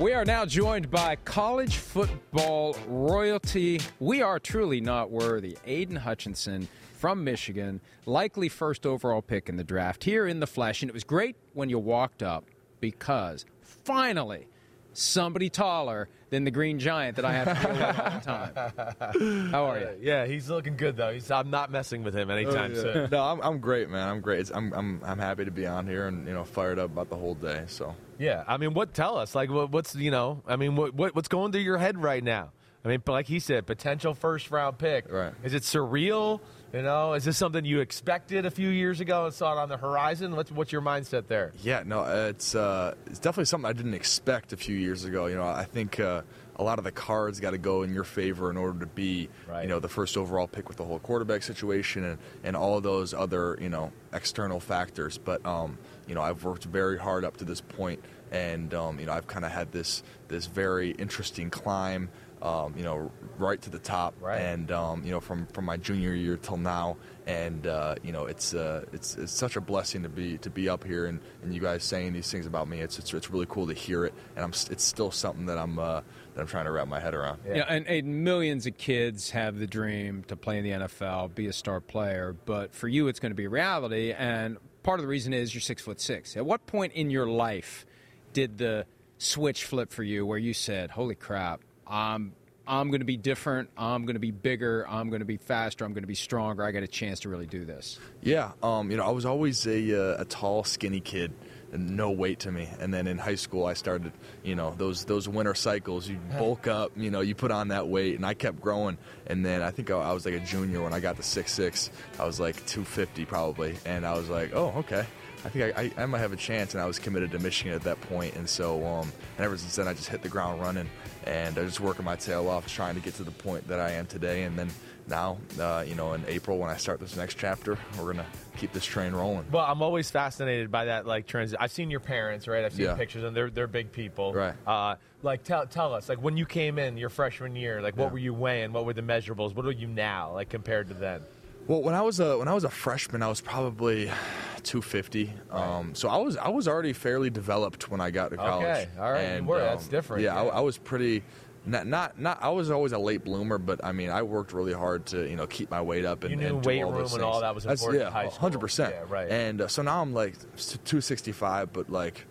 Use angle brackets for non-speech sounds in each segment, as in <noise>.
We are now joined by college football royalty. We are truly not worthy. Aidan Hutchinson from Michigan, likely first overall pick in the draft, here in the flesh. And it was great when you walked up because finally somebody taller than the green giant that I have to deal with all the time. How are you? Yeah, he's looking good though. He's, I'm not messing with him anytime Oh, yeah. soon. No, I'm, I'm great, man. I'm great. It's, I'm, I'm, I'm happy to be on here and you know fired up about the whole day. So Yeah, I mean, what? Tell us, like, what, what's you know, I mean, what, what what's going through your head right now? I mean, like he said, potential first round pick. Right. Is it surreal? You know, is this something you expected a few years ago and saw it on the horizon? What's what's your mindset there? yeah, no, it's uh, it's definitely something I didn't expect a few years ago. You know, I think uh, a lot of the cards got to go in your favor in order to be Right. you know the first overall pick with the whole quarterback situation and and all those other you know external factors. But um, you know, I've worked very hard up to this point, and um, you know, I've kind of had this this very interesting climb. Um, you know, right to the top, Right. and um, you know, from, from my junior year till now, and uh, you know, it's uh, it's it's such a blessing to be to be up here and, and you guys saying these things about me. It's it's, it's really cool to hear it, and I'm it's still something that I'm uh, that I'm trying to wrap my head around. Yeah. You know, and, and millions of kids have the dream to play in the NFL, be a star player. But for you, it's going to be reality. And part of the reason is you're six foot six. At what point in your life did the switch flip for you, where you said, "Holy crap, I'm I'm going to be different. I'm going to be bigger. I'm going to be faster. I'm going to be stronger. I got a chance to really do this." Yeah, um, you know, I was always a, uh, a tall, skinny kid, and no weight to me. And then in high school, I started, you know, those those winter cycles. You <laughs> bulk up, you know, you put on that weight, and I kept growing. And then I think I, I was like a junior when I got to six six. I was like 250 probably, and I was like, oh, okay. I think I, I, I might have a chance, and I was committed to Michigan at that point, and so um, and ever since then I just hit the ground running, and I was just working my tail off, trying to get to the point that I am today, and then now, uh, you know, in April when I start this next chapter, we're gonna keep this train rolling. Well, I'm always fascinated by that, like transit. I've seen your parents, right? I've seen Yeah. pictures, and they're they're big people, Right. Uh, like tell tell us, like when you came in your freshman year, like what Yeah. were you weighing? What were the measurables? What are you now, like compared to then? Well, when I was a when I was a freshman, I was probably 250. Um, so I was I was already fairly developed when I got to college. Okay, all right, you were. That's different, Yeah, yeah. I, I was pretty. Not, not, not. I was always a late bloomer, but I mean, I worked really hard to, you know, keep my weight up and, You knew and do weight all room and all that was That's- important yeah, high school. hundred percent. Yeah, right. And uh, so now I'm like 265, but like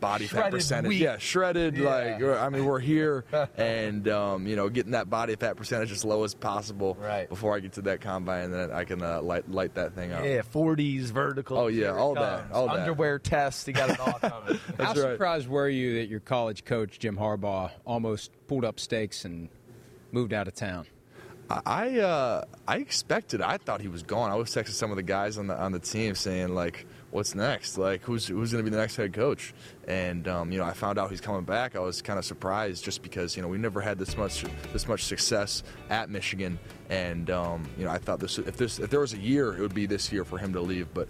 body fat percentage. wheat. Yeah, shredded. Yeah. Like, I mean, we're here, and um, you know, getting that body fat percentage as low as possible Right. before I get to that combine, and then I can uh, light light that thing up. Yeah, 40s vertical. Oh, yeah, here it all that, all that. Underwear test. You got it all coming. <laughs> How That's right. surprised were you that your college coach Jim Harbaugh almost pulled up stakes and moved out of town? I uh, I expected. I thought he was gone. I was texting some of the guys on the on the team saying like, "What's next? Like, who's who's going to be the next head coach?" And um, you know, I found out he's coming back. I was kind of surprised just because you know we never had this much this much success at Michigan, and um, you know I thought this if this if there was a year, it would be this year for him to leave. But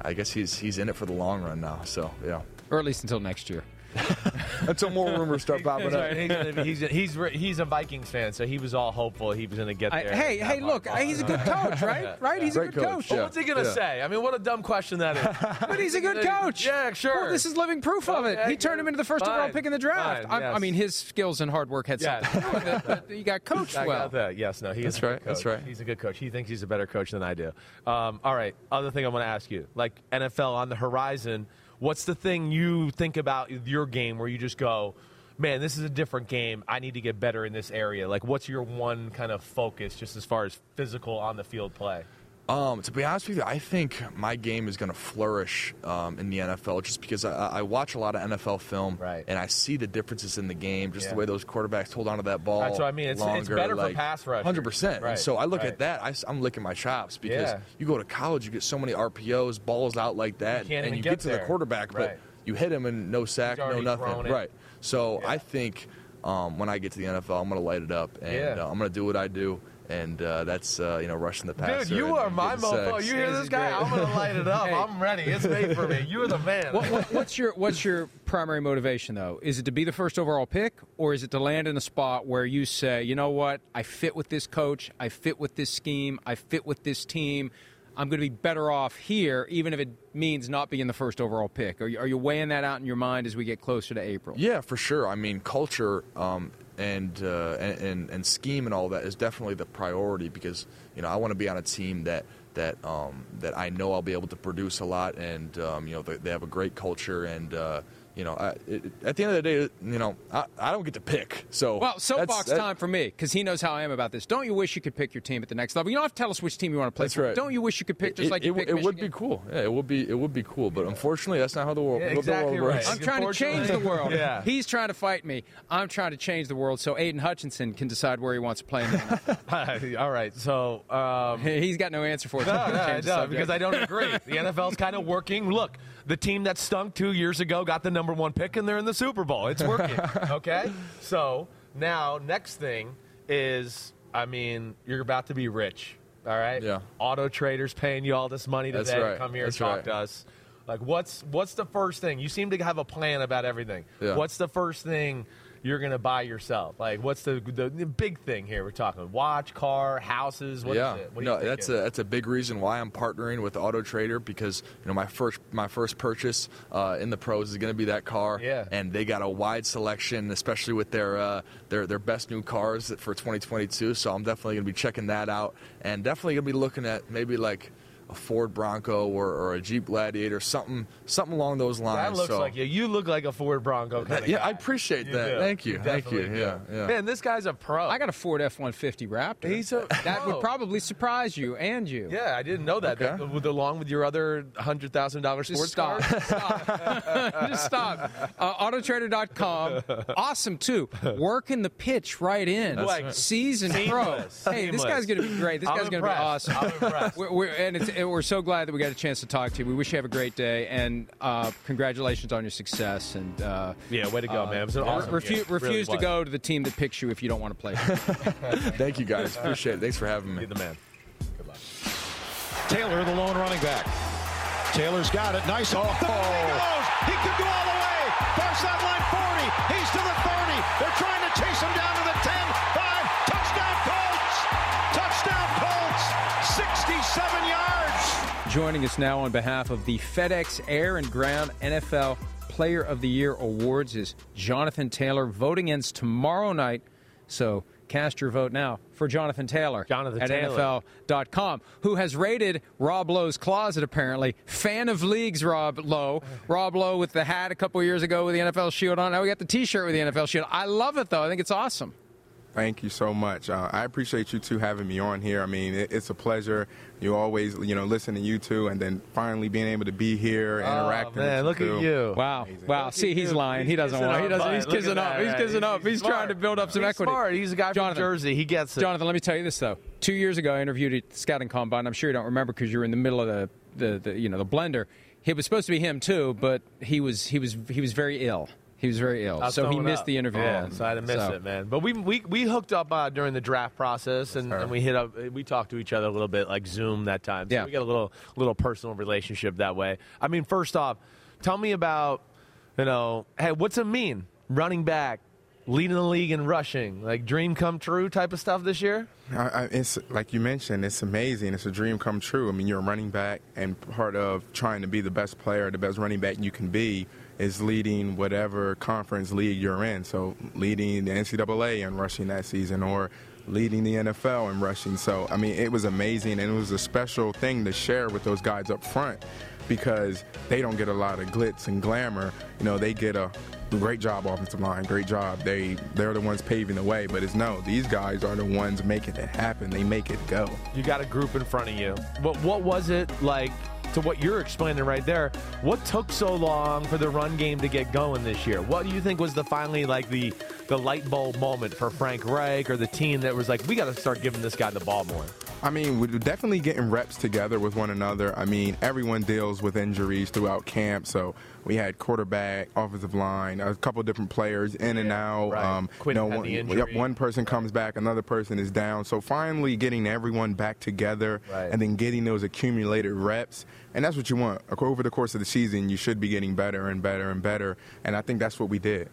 I guess he's he's in it for the long run now. So yeah, Or at least until next year. <laughs> until more rumors start popping up. He's, he's, he's, he's a Vikings fan, so he was all hopeful he was going to get I, there. hey, hey, look, he's a good coach, right? <laughs> Right? He's a good coach. coach, Well, what's he going to Yeah. say? I mean, what a dumb question that is. <laughs> But he's a good coach. Yeah, sure. Well, this is living proof of it. He turned him into the first fine, overall pick in the draft. fine, I, I mean, his skills and hard work had Yes. something to do with you got coached I well. got that. Yes, no, he is That's right, that's right. He's a good coach. He thinks he's a better coach than I do. Um, all right, other thing I want to ask you, like NFL on the horizon, what's the thing you think about your game where you just go, man, this is a different game. I need to get better in this area. Like, what's your one kind of focus, just as far as physical on the field play? Um, to be honest with you, I think my game is going to flourish um, in the NFL just because I, I watch a lot of NFL film Right. and I see the differences in the game, just Yeah. the way those quarterbacks hold on to that ball. That's what I mean. It's- it's longer, better for pass. Hundred percent. Right, And so I look right. at that, I, am licking my chops because Yeah. you go to college, you get so many RPOs, balls out like that, You and you get get, to the quarterback, but you hit him and no sack, no nothing. Right. So Yeah. I think um, when I get to the NFL, I'm going to light it up and uh, I'm going to do what I do. And uh, that's uh, you know rushing the passer. Dude, you are my getting mofo. sacks. You hear This this guy? I'm going to light it up. <laughs> Hey. I'm ready. It's made for me. You're the man. What, what, what's your what's your primary motivation though? Is it to be the first overall pick, or is it to land in a spot where you say, you know what, I fit with this coach, I fit with this scheme, I fit with this team, I'm going to be better off here, even if it means not being the first overall pick? Are you, are you weighing that out in your mind as we get closer to April? Yeah, for sure. I mean, culture um, and, uh, and and scheme and all that is definitely the priority because you know I want to be on a team that that um, that I know I'll be able to produce a lot, and um, you know they, they, have a great culture, and uh, you know, I, it, at the end of the day, you know, I, I don't get to pick. So well, soapbox that, time for me because he knows how I am about this. Don't you wish you could pick your team at the next level? You don't have to tell us which team you want to play that's for. Right. Don't you wish you could pick just it, like it, you it would be cool. Yeah, it would be it would be cool. But unfortunately, that's not how the world, yeah, exactly the world right. I'm trying to change the world. <laughs> yeah. He's trying to fight me. I'm trying to change the world so Aidan Hutchinson can decide where he wants to play. <laughs> <laughs> All right, so um, he's got no answer for it. No, no, no because I don't agree. The NFL's kind of working. Look, the team that stunk two years ago got the number one pick, and they're in the Super Bowl. It's working. <laughs> okay, so now next thing is, I mean, you're about to be rich. All right. Yeah. Auto traders paying you all this money today. That's right. Come here That's and talk right. to us. Like, what's what's the first thing? You seem to have a plan about everything. Yeah. What's the first thing you're going to buy yourself? Like, what's the, the the big thing here? We're talking watch, car, houses. What yeah? What no, that's a that's a big reason why I'm partnering with Auto Trader because you know my first my first purchase uh, in the pros is going to be that car. Yeah. and they got a wide selection, especially with their uh, their their best new cars for 2022. So I'm definitely going to be checking that out, and definitely going to be looking at maybe like a Ford Bronco or, or a Jeep Gladiator, something something along those lines. That looks so. like you. You look like a Ford Bronco kind of yeah, guy. I appreciate You that. do. Thank you, thank you. definitely Yeah, yeah. Man, this guy's a pro. I got a Ford F-150 Raptor. He's a that pro. would probably surprise you and you. Yeah, I didn't know that. Okay. That- with along with your other hundred thousand dollars sports stop. car. <laughs> stop. <laughs> Just stop. Uh, Autotrader.com. Awesome, too. Working the pitch right in. That's right. Season pro. Seamless. Hey, this guy's going to be great. This I'm guy's going to be awesome. I'm impressed. We're, we're, and, it's, and we're so glad that we got a chance to talk to you. We wish you have a great day, and uh, congratulations on your success. And uh, Yeah, way to go, uh, man. It was an re- awesome refu- game. It really refuse to was. go to the team that picks you if you don't want to play. <laughs> Thank you guys. Appreciate it. Thanks for having me. Be the man. Good luck. Taylor, the lone running back. Taylor's got it. Nice. Oh, he goes. He could go all the way. Far sideline 40. He's to the 30. They're trying to chase him down Joining us now on behalf of the FedEx Air and Ground NFL Player of the Year Awards is Jonathan Taylor. Voting ends tomorrow night, so cast your vote now for Jonathan Taylor Jonathan at Taylor. NFL.com, who has raided Rob Lowe's closet, apparently. Fan of leagues, Rob Lowe. Rob Lowe with the hat a couple years ago with the NFL shield on. Now we got the t shirt with the NFL shield. I love it, though. I think it's awesome. Thank you so much. Uh, I appreciate you two having me on here. I mean, it, it's a pleasure. You always, you know, listen to you two, and then finally being able to be here, interacting. Oh, man, with look you at you. Wow. Amazing. Wow. Look See, he's you. lying. He's he doesn't want. He doesn't. He's Look at kissing up. He's kissing up. He's, trying to build up some He's equity. Smart. He's a guy from Jersey. He gets it. Jonathan, let me tell you this though. Two years ago, I interviewed you at the scouting combine. I'm sure you don't remember because you were in the middle of the, the, the you know the blender. It was supposed to be him too, but he was he was he was very ill. He was very ill, was so he missed up. the interview. Yeah, so I had to miss So- it, man. But we we, we hooked up uh, during the draft process, and, and we hit up. We talked to each other a little bit, like Zoom that time. So Yeah. we got a little little personal relationship that way. I mean, first off, tell me about you know, hey, what's it mean running back, leading the league in rushing, like dream come true type of stuff this year? I, I, it's like you mentioned, it's amazing. It's a dream come true. I mean, you're a running back, and part of trying to be the best player, the best running back you can be, is leading whatever conference league you're in. So, leading the NCAA and rushing that season, or leading the NFL and rushing. So, I mean, it was amazing, and it was a special thing to share with those guys up front because they don't get a lot of glitz and glamour. You know, they get a great job offensive line, great job. They they're the ones paving the way, but it's no, these guys are the ones making it happen. They make it go. You got a group in front of you. What what was it like? To what you're explaining right there, what took so long for the run game to get going this year? What do you think was the finally like the the light bulb moment for Frank Reich or the team that was like, we got to start giving this guy the ball more? I mean, we're definitely getting reps together with one another. I mean, everyone deals with injuries throughout camp, so we had quarterback, offensive line, a couple different players in and out. right. Um, Quinn you know, one, the yep, one person comes back, another person is down. So finally, getting everyone back together Right. and then getting those accumulated reps, and that's what you want. Over the course of the season, you should be getting better and better and better, and I think that's what we did.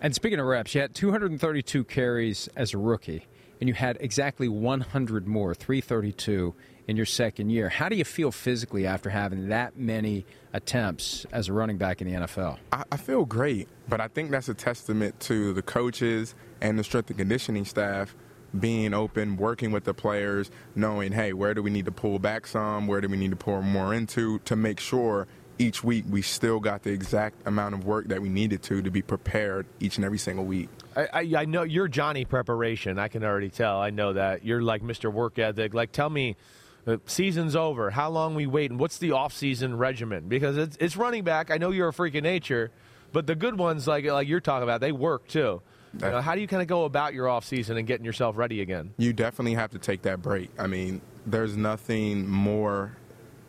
And speaking of reps, you had 232 carries as a rookie, and you had exactly 100 more, 332, in your second year. How do you feel physically after having that many attempts as a running back in the NFL? I, I feel great, but I think that's a testament to the coaches and the strength and conditioning staff being open, working with the players, knowing, hey, where do we need to pull back some? Where do we need to pour more into to make sure each week we still got the exact amount of work that we needed to to be prepared each and every single week. I, I, I know you're Johnny preparation. I can already tell. I know that you're like Mr. Work Ethic. Like, tell me, the season's over. How long we wait, and what's the off-season regimen? Because it's it's running back. I know you're a freak of nature, but the good ones, like like you're talking about, they work too. You know, how do you kind of go about your off season and getting yourself ready again? You definitely have to take that break. I mean, there's nothing more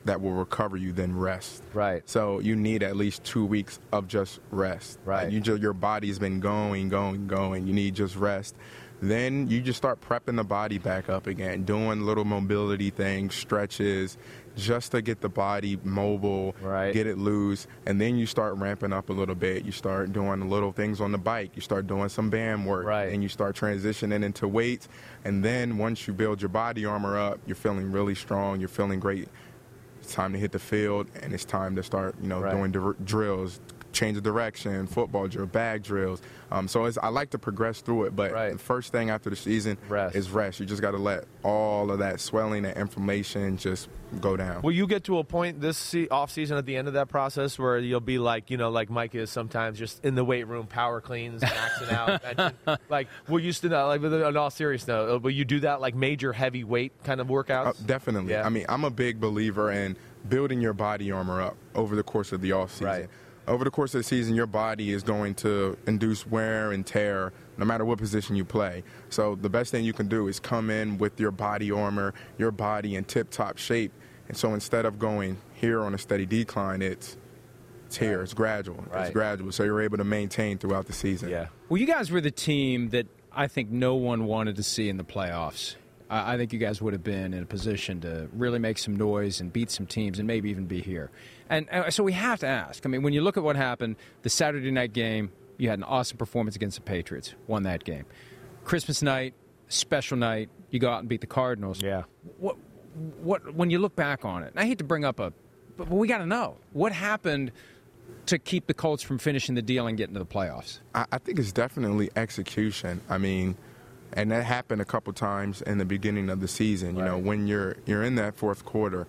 that will recover you than rest. Right. So you need at least two weeks of just rest. Right. Like you just, your body's been going, going, going. You need just rest. Then you just start prepping the body back up again, doing little mobility things, stretches, just to get the body mobile, right. get it loose, and then you start ramping up a little bit. You start doing little things on the bike. You start doing some band work, right. and you start transitioning into weights. And then once you build your body armor up, you're feeling really strong. You're feeling great. It's time to hit the field, and it's time to start, you know, right. doing dr- drills, change of direction, football drill, bag drills. Um, so I like to progress through it, but right. the first thing after the season rest. is rest. You just got to let all of that swelling and inflammation just go down. Will you get to a point this se- off season at the end of that process where you'll be like, you know, like Mike is sometimes just in the weight room, power cleans, maxing out. <laughs> like, will you still, not like, in all seriousness, uh, will you do that like major heavy weight kind of workouts? Uh, definitely. Yeah. I mean, I'm a big believer in building your body armor up over the course of the off season. Right. Over the course of the season, your body is going to induce wear and tear no matter what position you play. So the best thing you can do is come in with your body armor, your body in tip-top shape. And so instead of going here on a steady decline, it's it's here, it's gradual. Right. It's gradual. So you're able to maintain throughout the season. Yeah. Well, you guys were the team that I think no one wanted to see in the playoffs. I think you guys would have been in a position to really make some noise and beat some teams and maybe even be here. And, and, so we have to ask. I mean, when you look at what happened, the Saturday night game, you had an awesome performance against the Patriots, won that game. Christmas night, special night, you go out and beat the Cardinals. Yeah. What, what, when you look back on it, I hate to bring up a, but we got to know what happened to keep the Colts from finishing the deal and getting to the playoffs. I, I think it's definitely execution. I mean, and that happened a couple times in the beginning of the season. You right. know, when you're you're in that fourth quarter,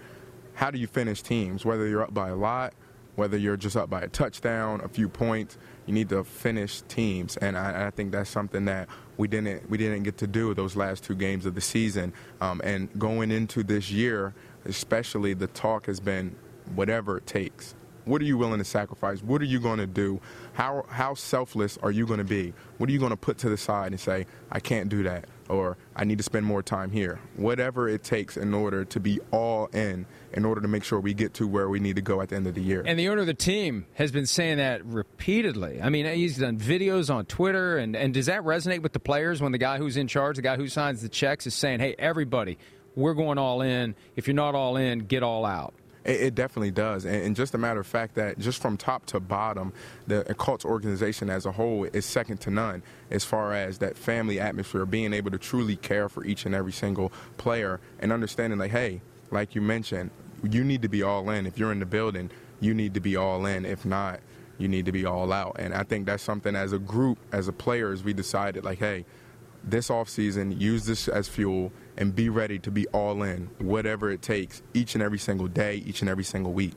how do you finish teams? Whether you're up by a lot, whether you're just up by a touchdown, a few points, you need to finish teams, and I, I think that's something that we didn't we didn't get to do those last two games of the season. Um, and going into this year, especially, the talk has been whatever it takes. What are you willing to sacrifice? What are you going to do? How, how selfless are you going to be? What are you going to put to the side and say, I can't do that, or I need to spend more time here? Whatever it takes in order to be all in, in order to make sure we get to where we need to go at the end of the year. And the owner of the team has been saying that repeatedly. I mean, he's done videos on Twitter, and, and does that resonate with the players when the guy who's in charge, the guy who signs the checks, is saying, hey, everybody, we're going all in. If you're not all in, get all out? It, it definitely does, and, and, just a matter of fact that just from top to bottom, the Colts organization as a whole is second to none as far as that family atmosphere, being able to truly care for each and every single player, and understanding like, hey, like you mentioned, you need to be all in. If you're in the building, you need to be all in. If not, you need to be all out. And I think that's something as a group, as a players, we decided like, hey, this offseason, use this as fuel and be ready to be all in, whatever it takes, each and every single day, each and every single week.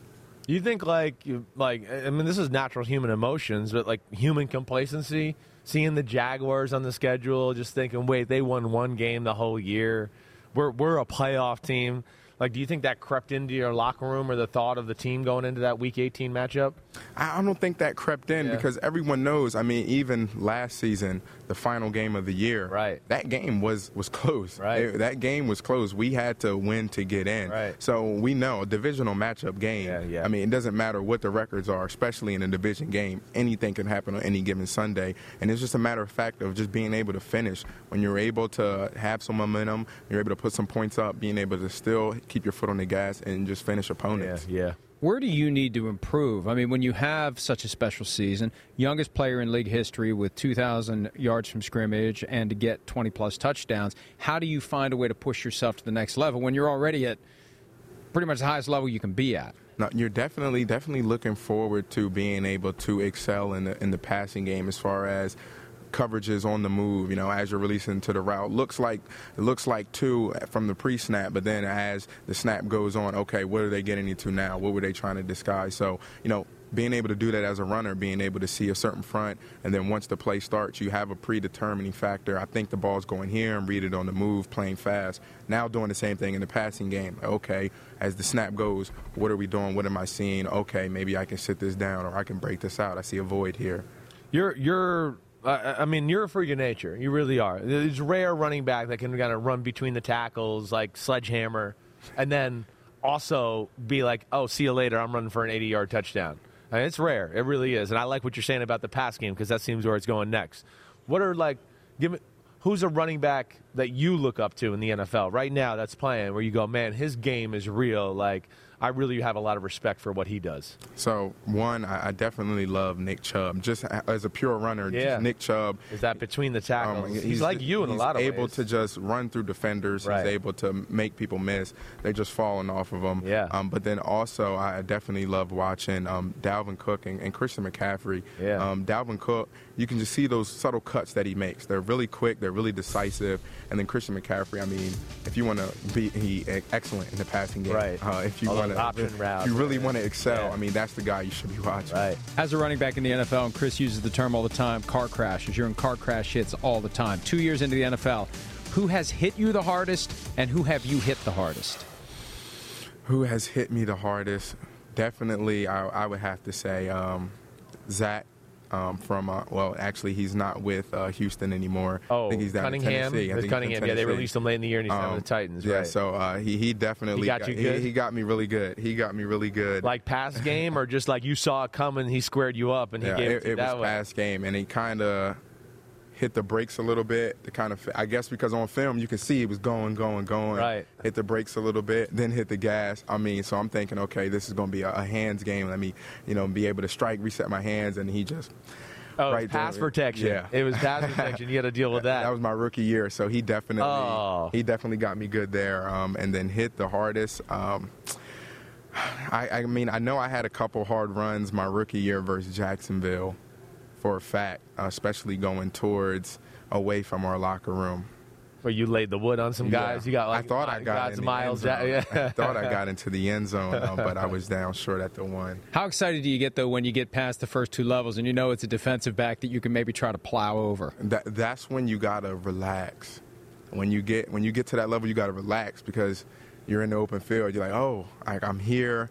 You think like like I mean this is natural human emotions, but like human complacency, seeing the Jaguars on the schedule, just thinking, wait, they won one game the whole year. We're we're a playoff team. Like, do you think that crept into your locker room or the thought of the team going into that Week 18 matchup? I don't think that crept in Yeah. because everyone knows. I mean, even last season, the final game of the year, Right. That game was was close. Right. It- that game was close. We had to win to get in. Right. So we know a divisional matchup game. Yeah, yeah. I mean, it doesn't matter what the records are, especially in a division game. Anything can happen on any given Sunday, and it's just a matter of fact of just being able to finish. When you're able to have some momentum, you're able to put some points up, being able to still keep your foot on the gas and just finish opponents. yeah. Where do you need to improve? I mean, when you have such a special season, youngest player in league history with 2,000 yards from scrimmage and to get 20 plus touchdowns, how do you find a way to push yourself to the next level when you're already at pretty much the highest level you can be at. No, you're definitely definitely looking forward to being able to excel in the in the passing game as far as coverages on the move. You know, as you're releasing to the route, looks like it looks like two from the pre-snap, but then as the snap goes on, okay, what are they getting into now? What were they trying to disguise? So, you know, being able to do that as a runner, being able to see a certain front, and then once the play starts, you have a predetermining factor. I think the ball's going here and read it on the move, playing fast. Now doing the same thing in the passing game. Okay, as the snap goes, what are we doing? What am I seeing? Okay, maybe I can sit this down or I can break this out. I see a void here. You're you're. I mean, you're a freak of nature. You really are. There's rare running back that can kind of run between the tackles like sledgehammer, and then also be like, "Oh, see you later. I'm running for an 80 yard touchdown." I mean, it's rare. It really is. And I like what you're saying about the pass game because that seems where it's going next. What are like, give me, who's a running back that you look up to in the NFL right now that's playing where you go, man, his game is real. Like, I really have a lot of respect for what he does. So one, I, I definitely love Nick Chubb. Just as a pure runner, Yeah. just Nick Chubb. Is that between the tackles? Um, he's, like you in a lot of ways. He's able ways. to just run through defenders. Right. He's able to make people miss. They're just falling off of him. Yeah. Um, but then also, I definitely love watching um, Dalvin Cook and, and Christian McCaffrey. Yeah. Um, Dalvin Cook, you can just see those subtle cuts that he makes. They're really quick. They're really decisive. And then Christian McCaffrey, I mean, if you want to be he excellent in the passing game. Right. Uh, if you want want option to, routes. you really want to excel. Yeah. I mean, that's the guy you should be watching. right. As a running back in the NFL, and Chris uses the term all the time, car crashes. You're in car crash hits all the time. Two years into the NFL, who has hit you the hardest, and who have you hit the hardest? Who has hit me the hardest? Definitely, I, I would have to say um, Zach. Um, from uh, well, actually, he's not with uh, Houston anymore. Oh, I think he's down Cunningham. in Tennessee. I think he's in Cunningham. Yeah, they released him late in the year, and he's down Um, with the Titans. Yeah, right. so uh, he he definitely He got you good? He, got me really good. He got me really good. like pass game, or just like you saw it coming, he squared you up, and he yeah, gave it, it, to you it was way. fast game, and he kind of hit the brakes a little bit. To kind of, I guess because on film you can see it was going, going, going. Right. Hit the brakes a little bit, then hit the gas. I mean, so I'm thinking, okay, this is going to be a, a hands game. Let me, you know, be able to strike, reset my hands, and he just. Oh, right pass there. protection. Yeah. It was <laughs> pass protection. You had to deal with that. That was my rookie year, so he definitely Oh. he definitely got me good there. Um, and then hit the hardest. Um, <sighs> I, I mean, I know I had a couple hard runs my rookie year versus Jacksonville, for a fact, uh, especially going towards away from our locker room. Where you laid the wood on some guys. Yeah. You got like I thought I got God's in the miles. end zone. Ja- yeah. I <laughs> thought I got into the end zone, um, but I was down short at the one. How excited do you get though when you get past the first two levels and you know it's a defensive back that you can maybe try to plow over? that that's when you gotta relax. When you get when you get to that level, you gotta relax because you're in the open field. You're like, oh, I, I'm here.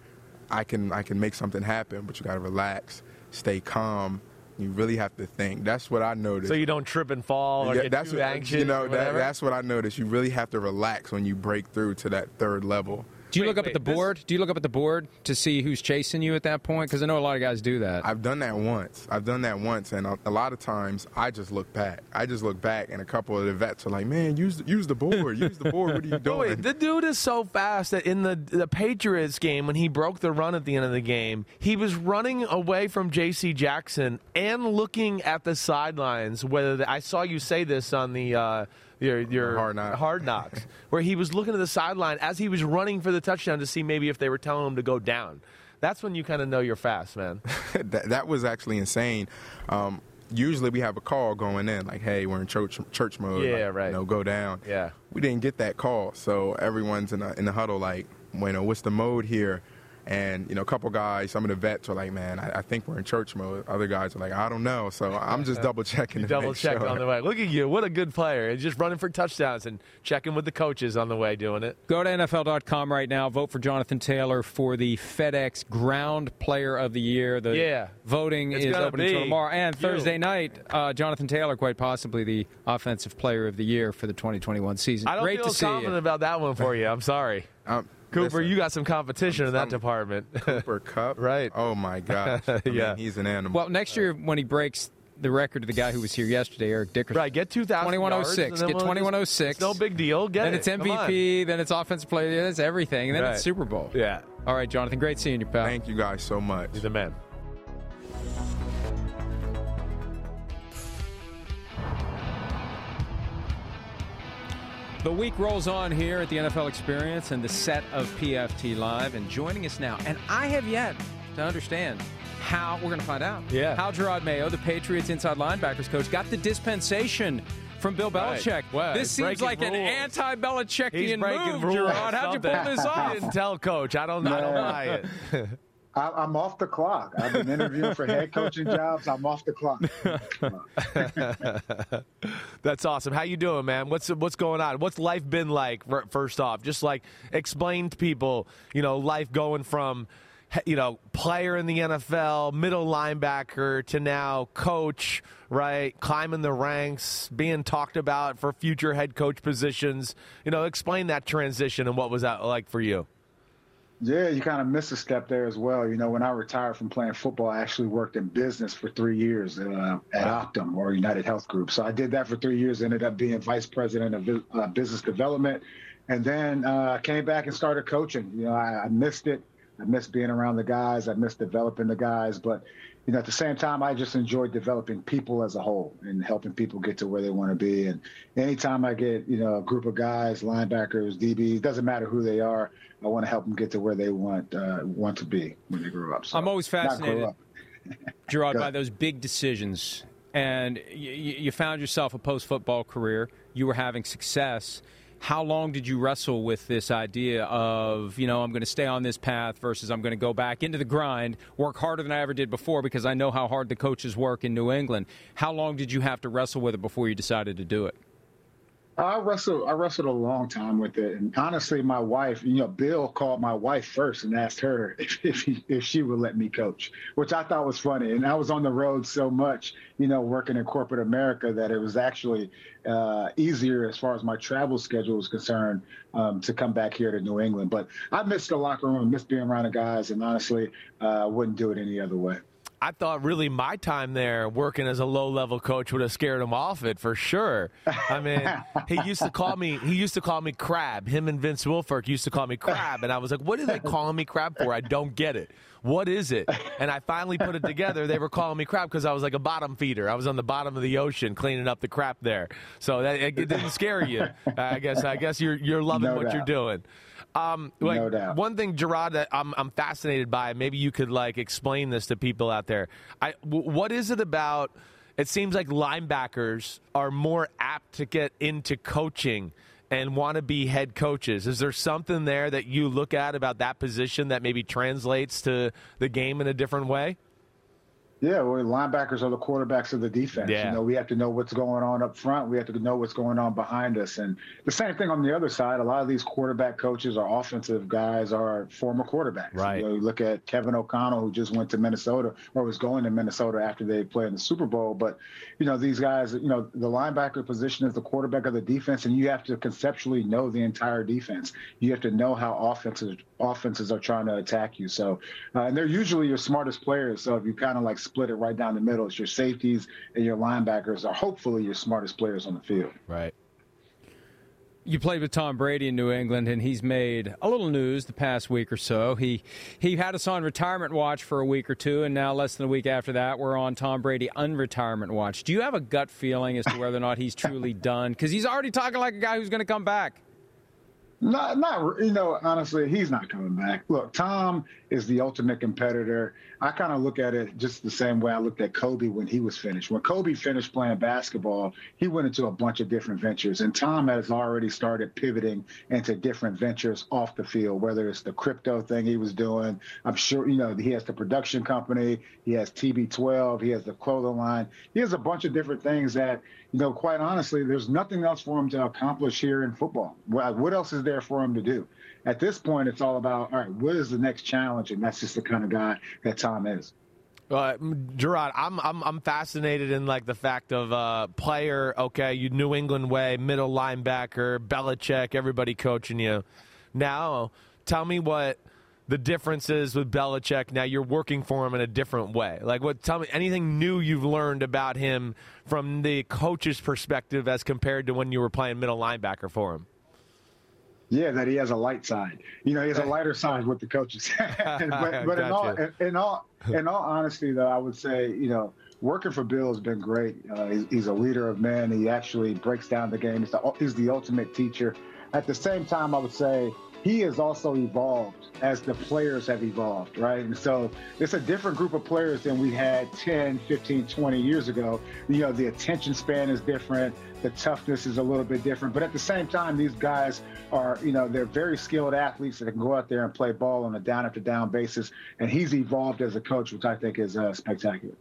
I can I can make something happen, but you gotta relax, stay calm. You really have to think. That's what I noticed. So you don't trip and fall or Yeah, get that's too what, anxious. You know, that, that's what I noticed. You really have to relax when you break through to that third level. Do you Wait, look up wait, at the this- board? Do you look up at the board to see who's chasing you at that point? Because I know a lot of guys do that. I've done that once. I've done that once, and a, a lot of times I just look back. I just look back, and a couple of the vets are like, "Man, use the, use the board. Use the board. What are you <laughs> doing?" wait, the dude is so fast that in the the Patriots game when he broke the run at the end of the game, he was running away from J.C. Jackson and looking at the sidelines. Whether the, I saw you say this on the. Uh, your, your Hard Knocks. hard knocks, where he was looking at the sideline as he was running for the touchdown to see maybe if they were telling him to go down. That's when you kind of know you're fast, man. <laughs> that, that was actually insane. Um, usually we have a call going in, like, "Hey, we're in church church mode. Yeah, like, right. You know, go down." Yeah. We didn't get that call, so everyone's in, a, in the huddle, like, "Bueno, what's the mode here?" And you know, a couple guys, some of the vets are like, "Man, I, I think we're in church mode." Other guys are like, "I don't know." So I'm just <laughs> double checking. Double make check sure. on the way. Look at you. What a good player. He's just running for touchdowns and checking with the coaches on the way doing it. Go to NFL.com right now. Vote for Jonathan Taylor for the FedEx Ground Player of the Year. The Yeah. voting It's is gonna open until tomorrow. And you. Thursday night, uh, Jonathan Taylor, quite possibly the Offensive Player of the Year for the 2021 season. I don't Great feel to see confident you. about that one for you. I'm sorry. <laughs> Um, Cooper, listen, you got some competition in that I'm- department. <laughs> Cooper Kupp, Right. Oh my gosh, <laughs> I mean, Yeah. he's an animal. Well, next year when he breaks the record of the guy who was here yesterday, Eric Dickerson. right, get 2,000 2106. and then oh Get we'll just- 2106. It's no big deal. Get Then it. it's MVP, then it's Offensive Player, of the Year, that's everything, and then Right. it's Super Bowl. Yeah, All right, Jonathan, great seeing you, pal. Thank you guys so much. he's the man. The week rolls on here at the NFL Experience and the set of PFT Live. And joining us now, and I have yet to understand how we're going to find out. Yeah. How Jerod Mayo, the Patriots inside linebackers coach, got the dispensation from Bill Right. Belichick. Well, this seems breaking like an rules. anti-Belichickian He's breaking move, rules. Jerod. How'd you pull this this I didn't tell coach. I don't. Know. I don't buy it. <laughs> I, I'm off the clock. I've been interviewing for head coaching jobs. I'm off the clock. <laughs> That's awesome. How you doing, man? What's what's going on? What's life been like? First off, just like explain to people, you know, life going from, you know, player in the NFL, middle linebacker to now coach, right? Climbing the ranks, being talked about for future head coach positions. You know, explain that transition and what was that like for you? Yeah, you kind of missed a step there as well. You know, when I retired from playing football, I actually worked in business for three years uh, at Optum or United Health Group. So I did that for three years, ended up being vice president of uh, business development, and then uh, came back and started coaching. You know, I, I missed it. I missed being around the guys. I missed developing the guys. But, you know, at the same time, I just enjoy developing people as a whole and helping people get to where they want to be. And anytime I get, you know, a group of guys, linebackers, DBs, doesn't matter who they are, I want to help them get to where they want uh, want to be when they grow up. So, I'm always fascinated. <laughs> Jerod, by those big decisions. And you, you found yourself a post football career. You were having success. How long did you wrestle with this idea of, you know, I'm going to stay on this path versus I'm going to go back into the grind, work harder than I ever did before because I know how hard the coaches work in New England? How long did you have to wrestle with it before you decided to do it? I wrestled. I wrestled a long time with it, and honestly, my wife, you know, Bill called my wife first and asked her <laughs> if if, he, if she would let me coach, which I thought was funny. And I was on the road so much, you know, working in corporate America that it was actually uh, easier as far as my travel schedule was concerned um, to come back here to New England. But I missed the locker room, missed being around the guys, and honestly, uh, wouldn't do it any other way. I thought really my time there working as a low level coach would have scared him off it for sure. I mean, he <laughs> used to call me he used to call me crab. Him and Vince Wilfork used to call me crab and I was like, "What are they calling me crab for? I don't get it. What is it?" And I finally put it together. They were calling me crab because I was like a bottom feeder. I was on the bottom of the ocean cleaning up the crap there. So that it didn't scare you. I guess I guess you're you're loving No what doubt. you're doing. Um, like, No doubt. One thing, Jerod, that I'm, I'm fascinated by. Maybe you could like explain this to people out there. I, w- what is it about? It seems like linebackers are more apt to get into coaching and want to be head coaches. Is there something there that you look at about that position that maybe translates to the game in a different way? Yeah, well, linebackers are the quarterbacks of the defense. Yeah. You know, we have to know what's going on up front. We have to know what's going on behind us. And the same thing on the other side. A lot of these quarterback coaches or offensive guys are former quarterbacks. Right. You, know, you look at Kevin O'Connell, who just went to Minnesota or was going to Minnesota after they played in the Super Bowl. But, you know, these guys, you know, the linebacker position is the quarterback of the defense, and you have to conceptually know the entire defense. You have to know how offenses offenses are trying to attack you. So, uh, and they're usually your smartest players. So if you kind of like split it right down the middle, it's your safeties and your linebackers are hopefully your smartest players on the field. Right. You played with Tom Brady in New England, and he's made a little news the past week or so. He he had us on retirement watch for a week or two, and now less than a week after that, we're on Tom Brady unretirement watch. Do you have a gut feeling as to whether or not he's truly <laughs> done? Because he's already talking like a guy who's going to come back. Not, not, you know, honestly, he's not coming back. Look, Tom is the ultimate competitor. I kind of look at it just the same way I looked at Kobe when he was finished. When Kobe finished playing basketball, he went into a bunch of different ventures, and Tom has already started pivoting into different ventures off the field, whether it's the crypto thing he was doing. I'm sure, you know, he has the production company, he has TB12, he has the clothing line, he has a bunch of different things that, you know, quite honestly, there's nothing else for him to accomplish here in football. What else is there for him to do? At this point, it's all about, all right, what is the next challenge? And that's just the kind of guy that Tom is. Uh, Jerod, I'm I'm I'm fascinated in like the fact of uh, player. Okay, you New England way, middle linebacker, Belichick, everybody coaching you. Now, tell me what the differences with Belichick. Now you're working for him in a different way. Like, what? Tell me anything new you've learned about him from the coach's perspective as compared to when you were playing middle linebacker for him. Yeah, that he has a light side. You know, he has a lighter side with the coaches. <laughs> <laughs> but, but in, all, in, in, all, in all honesty, though, I would say, you know, working for Bill has been great. Uh, he's, he's, a leader of men. He actually breaks down the game. He's the, he's the ultimate teacher. At the same time, I would say he has also evolved as the players have evolved, right? And so it's a different group of players than we had 10, 15, 20 years ago. You know, the attention span is different, the toughness is a little bit different, but at the same time, these guys are, you know, they're very skilled athletes that can go out there and play ball on a down after down basis. And he's evolved as a coach, which I think is uh, spectacular.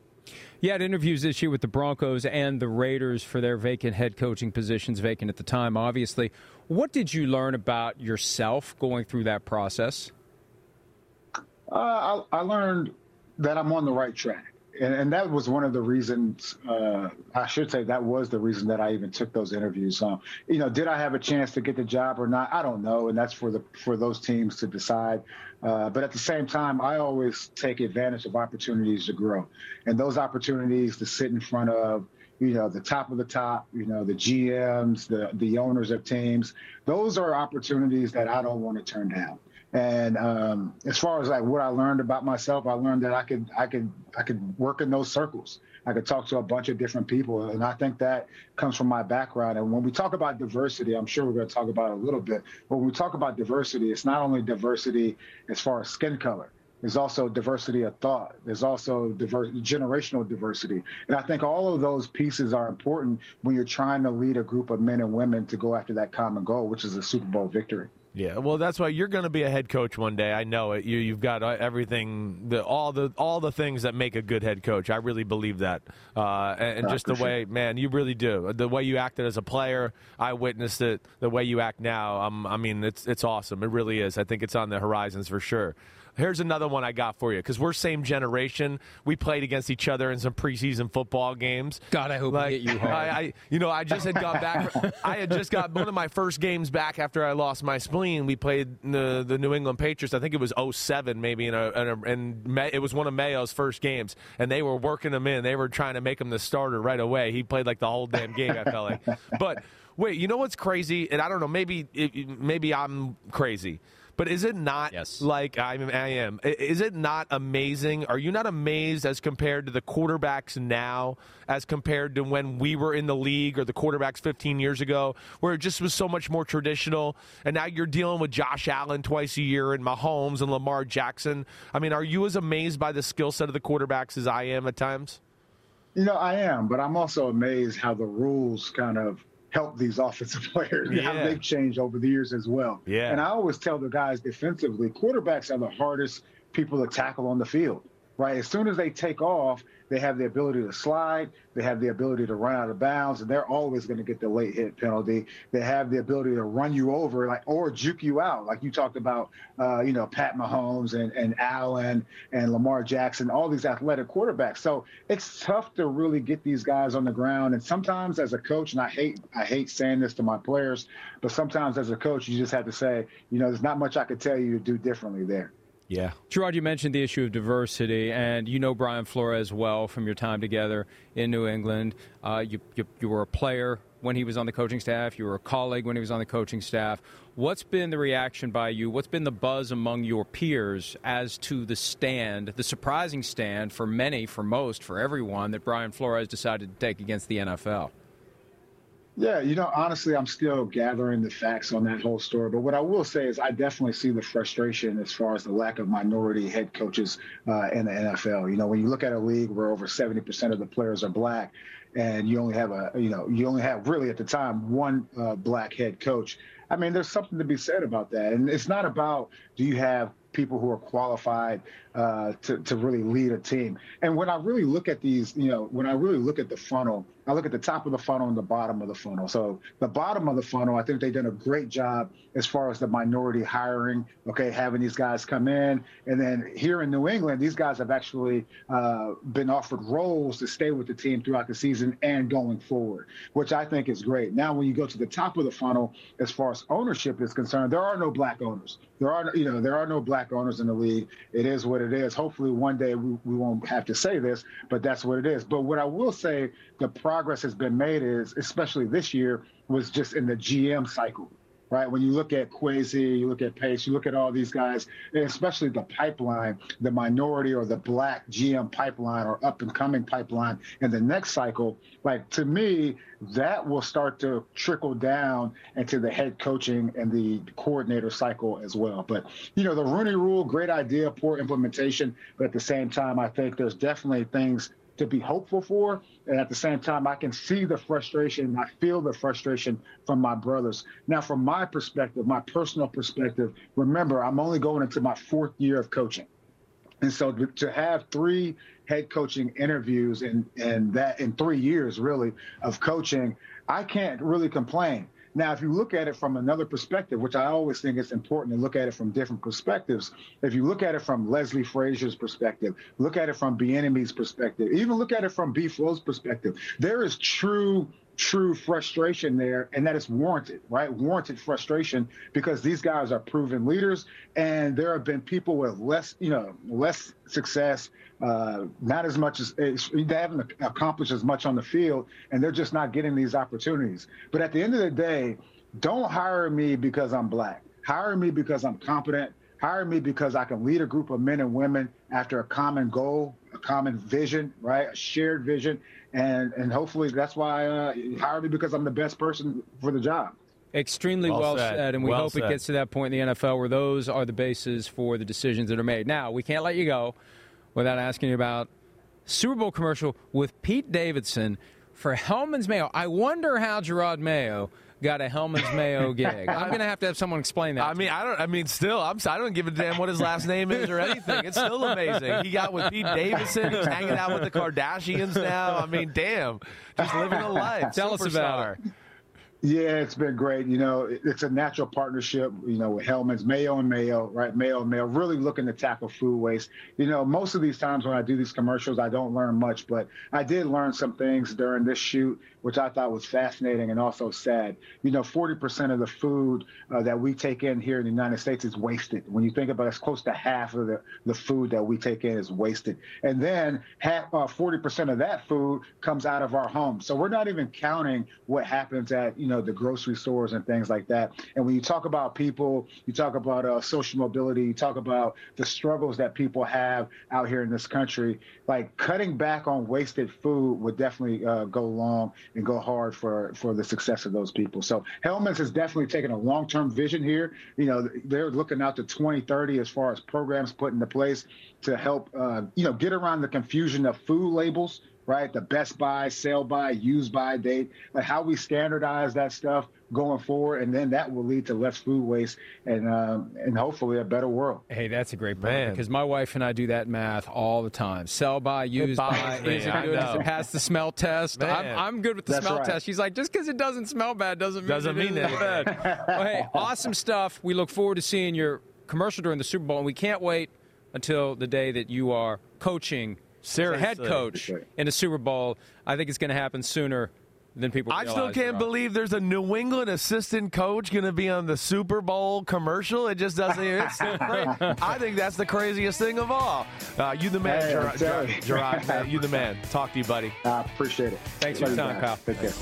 You had interviews this year with the Broncos and the Raiders for their vacant head coaching positions, vacant at the time, obviously. What did you learn about yourself going through that process? Uh, I, I, learned that I'm on the right track. And, and that was one of the reasons, uh, I should say, that was the reason that I even took those interviews. Um, you know, did I have a chance to get the job or not? I don't know. And that's for the for those teams to decide. Uh, but at the same time, I always take advantage of opportunities to grow. And those opportunities to sit in front of, you know, the top of the top, you know, the GMs, the, the owners of teams, those are opportunities that I don't want to turn down. And um, as far as like what I learned about myself, I learned that I could I could I could work in those circles. I could talk to a bunch of different people, and I think that comes from my background. And when we talk about diversity, I'm sure we're going to talk about it a little bit. But when we talk about diversity, it's not only diversity as far as skin color. There's also diversity of thought. There's also generational diversity. And I think all of those pieces are important when you're trying to lead a group of men and women to go after that common goal, which is a Super Bowl victory. Yeah, well, that's why you're going to be a head coach one day. I know it. You, you've got uh, everything, the, all the all the things that make a good head coach. I really believe that, uh, and, and just the way, man, you really do. The way you acted as a player, I witnessed it. The way you act now, um, I mean, it's it's awesome. It really is. I think it's on the horizons for sure. Here's another one I got for you because we're same generation. We played against each other in some preseason football games. God, I hope like, hit you <laughs> hard. I, I, you know, I just had got back. I had just got one of my first games back after I lost my spleen. We played the the New England Patriots. I think it was 07 maybe, in a, in a, and it was one of Mayo's first games, and they were working him in. They were trying to make him the starter right away. He played like the whole damn game. I felt like, <laughs> but. Wait, you know what's crazy? And I don't know. Maybe maybe I'm crazy. But is it not yes. like I am? Is it not amazing? Are you not amazed as compared to the quarterbacks now, as compared to when we were in the league or the quarterbacks 15 years ago, where it just was so much more traditional? And now you're dealing with Josh Allen twice a year and Mahomes and Lamar Jackson. I mean, are you as amazed by the skill set of the quarterbacks as I am at times? You know, I am, but I'm also amazed how the rules kind of help these offensive <laughs> players yeah. how they've changed over the years as well. Yeah. And I always tell the guys defensively, quarterbacks are the hardest people to tackle on the field. Right. As soon as they take off, they have the ability to slide. They have the ability to run out of bounds, and they're always going to get the late hit penalty. They have the ability to run you over, like or juke you out, like you talked about. Uh, you know, Pat Mahomes and and Allen and Lamar Jackson, all these athletic quarterbacks. So it's tough to really get these guys on the ground. And sometimes, as a coach, and I hate I hate saying this to my players, but sometimes as a coach, you just have to say, you know, there's not much I could tell you to do differently there. Yeah. Jerod, you mentioned the issue of diversity, and you know Brian Flores well from your time together in New England. Uh, you, you, you, were a player when he was on the coaching staff, you were a colleague when he was on the coaching staff. What's been the reaction by you? What's been the buzz among your peers as to the stand, the surprising stand for many, for most, for everyone that Brian Flores decided to take against the NFL? Yeah, you know, honestly, I'm still gathering the facts on that whole story. But what I will say is, I definitely see the frustration as far as the lack of minority head coaches uh, in the NFL. You know, when you look at a league where over 70% of the players are black, and you only have a, you know, you only have really at the time one uh, black head coach. I mean, there's something to be said about that. And it's not about do you have people who are qualified uh, to, to really lead a team. And when I really look at these, you know, when I really look at the funnel, I look at the top of the funnel and the bottom of the funnel. So the bottom of the funnel, I think they've done a great job as far as the minority hiring. Okay, having these guys come in, and then here in New England, these guys have actually uh, been offered roles to stay with the team throughout the season and going forward, which I think is great. Now, when you go to the top of the funnel, as far as ownership is concerned, there are no black owners. There are, you know, there are no black owners in the league. It is what it is. Hopefully, one day we, we won't have to say this, but that's what it is. But what I will say, the progress has been made is, especially this year, was just in the GM cycle. right? When you look at Kwesi, you look at Pace, you look at all these guys, especially the pipeline, the minority or the black GM pipeline or up and coming pipeline in the next cycle, like to me, that will start to trickle down into the head coaching and the coordinator cycle as well. But, you know, the Rooney rule, great idea, poor implementation. But at the same time, I think there's definitely things to be hopeful for. And at the same time, I can see the frustration. I feel the frustration from my brothers. Now, from my perspective, my personal perspective, remember, I'm only going into my fourth year of coaching. And so to have three head coaching interviews and and that in three years really of coaching, I can't really complain. Now, if you look at it from another perspective, which I always think it's important to look at it from different perspectives, if you look at it from Leslie Frazier's perspective, look at it from Bieniemy's perspective, even look at it from B. Flow's perspective, there is true true frustration there, and that is warranted, right? Warranted frustration because these guys are proven leaders, and there have been people with less, you know, less success, uh, not as much as they haven't accomplished as much on the field, and they're just not getting these opportunities. But at the end of the day, don't hire me because I'm black. Hire me because I'm competent. Hire me because I can lead a group of men and women after a common goal, a common vision, right? A shared vision and and hopefully that's why uh, he hired me because I'm the best person for the job. Extremely well, well said. said. and we well hope said. it gets to that point in the NFL where those are the bases for the decisions that are made. Now we can't let you go without asking you about Super Bowl commercial with Pete Davidson for Hellmann's Mayo. I wonder how Jerod Mayo got a Hellmann's Mayo gig. I'm going to have to have someone explain that. I mean, I don't. I mean, still, I'm. I don't give a damn what his last name is or anything. It's still amazing. He got with Pete Davidson. He's hanging out with the Kardashians now. I mean, damn, just living a life. Tell Superstar. us about it. Yeah, it's been great. You know, it's a natural partnership, you know, with Hellmann's, Mayo and Mayo, right? Mayo and Mayo, really looking to tackle food waste. You know, most of these times when I do these commercials, I don't learn much, but I did learn some things during this shoot which I thought was fascinating and also sad. You know, 40% of the food uh, that we take in here in the United States is wasted. When you think about it, it's close to half of the, the food that we take in is wasted. And then half, uh, 40% of that food comes out of our homes. So we're not even counting what happens at, you know, the grocery stores and things like that. And when you talk about people, you talk about uh, social mobility, you talk about the struggles that people have out here in this country, like cutting back on wasted food would definitely uh, go long and go hard for for the success of those people. So Hellmann's has definitely taken a long term vision here. You know, they're looking out to 2030 as far as programs put into place to help uh, you know get around the confusion of food labels right? The best buy, sell by, use by date, like how we standardize that stuff going forward, and then that will lead to less food waste and um, and hopefully a better world. Hey, that's a great point because my wife and I do that math all the time. Sell by, use by, is it good? Does it pass the smell test? I'm, I'm, good with the that's smell right. test. She's like, just because it doesn't smell bad doesn't mean doesn't it mean it. bad. well, hey, <laughs> awesome stuff. We look forward to seeing your commercial during the Super Bowl, and we can't wait until the day that you are coaching Seriously. head coach in a Super Bowl. I think it's going to happen sooner than people. I still can't believe there's a New England assistant coach going to be on the Super Bowl commercial. It just doesn't. It's <laughs> I think that's the craziest thing of all. Uh, you the man, hey, Jerod. Jerod you the man. Talk to you, buddy. <laughs> I uh, appreciate it. Thanks for your time, pal. Take care.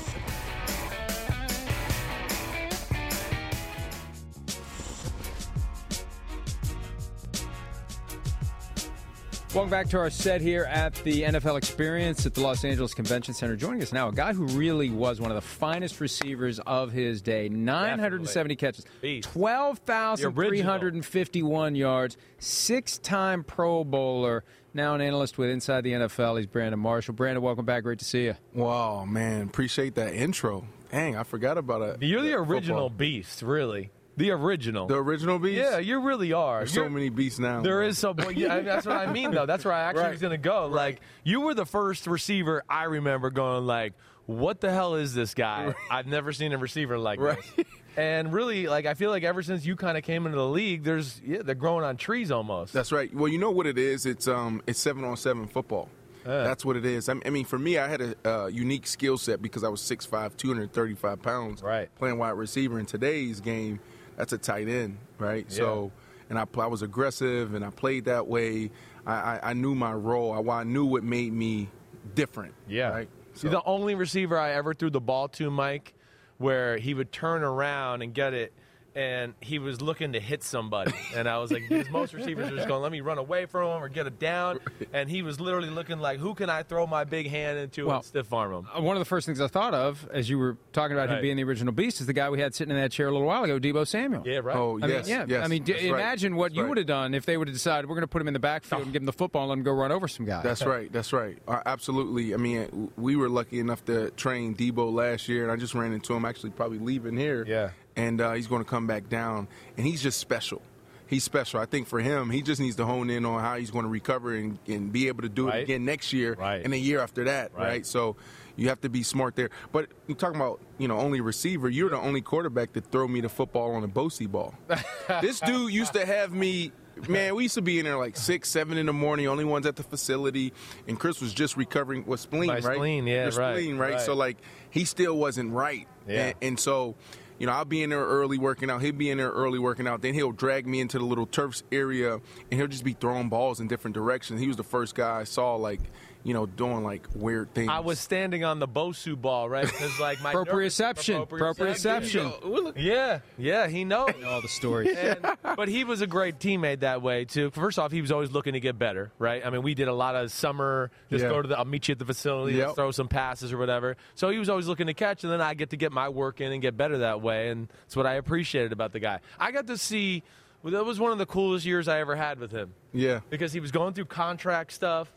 Welcome back to our set here at the NFL Experience at the Los Angeles Convention Center. Joining us now, a guy who really was one of the finest receivers of his day 970 Definitely. catches, 12,351 yards, six time Pro Bowler, now an analyst with Inside the NFL. He's Brandon Marshall. Brandon, welcome back. Great to see you. Wow, man. Appreciate that intro. Dang, I forgot about it. You're the original football. beast, really. The original. The original beast? Yeah, you really are. There's so many beasts now. There is so yeah, that's what I mean though. That's where I actually <laughs> right. was gonna go. Right. Like you were the first receiver I remember going like, what the hell is this guy? Right. I've never seen a receiver like right. this. And really, like I feel like ever since you kind of came into the league, there's yeah, they're growing on trees almost. That's right. Well, you know what it is? It's um, it's seven on seven football. Yeah. That's what it is. I mean, for me, I had a uh, unique skill set because I was 6'5", 235 pounds, right. playing wide receiver. In today's game, that's a tight end, right? Yeah. So, and I, I was aggressive and I played that way. I, I, I knew my role. I, I, knew what made me different. Yeah. Right? So. You're the only receiver I ever threw the ball to, Mike, where he would turn around and get it and he was looking to hit somebody. And I was like, because <laughs> most receivers are just going, let me run away from him or get it down. And he was literally looking like, who can I throw my big hand into Well, and stiff arm him? Uh, One of the first things I thought of as you were talking about him being the original beast is the guy we had sitting in that chair a little while ago, Deebo Samuel. Yeah, right. Oh, I yes, mean, yeah. yes. I mean, d- that's right. imagine what That's you right. would have done if they would have decided we're going to put him in the backfield and give him the football and let him go run over some guys. That's right. That's right. Uh, absolutely. I mean, we were lucky enough to train Deebo last year, and I just ran into him actually probably leaving here. Yeah. And uh, he's going to come back down, and he's just special. He's special. I think for him, he just needs to hone in on how he's going to recover and, and be able to do Right. it again next year Right. and a year after that, Right. right? So you have to be smart there. But you're talking about, you know, only receiver. You're the only quarterback to throw me the football on a Bosu ball. <laughs> this dude used to have me. Man, we used to be in there like six, seven in the morning, only ones at the facility, and Chris was just recovering with spleen, My right? spleen, yeah, Your right, spleen, right? right. So like he still wasn't right, Yeah. and, and so you know I'll be in there early working out. He'll be in there early working out. Then he'll drag me into the little turfs area, and he'll just be throwing balls in different directions. He was the first guy I saw like you know doing like weird things. I was standing on the Bosu ball, right? Because like my <laughs> Proprioception. Proprioception. Yeah, yeah, he knows. <laughs> All the stories. And, but he was a great teammate that way too. First off, he was always looking to get better, right? I mean, we did a lot of summer. Just Yeah. go to the. I'll meet you at the facility. Yep. Let's throw some passes or whatever. So he was always looking to catch, and then I get to get my work in and get better that way, and that's what I appreciated about the guy. I got to see. Well, that was one of the coolest years I ever had with him yeah. because he was going through contract stuff.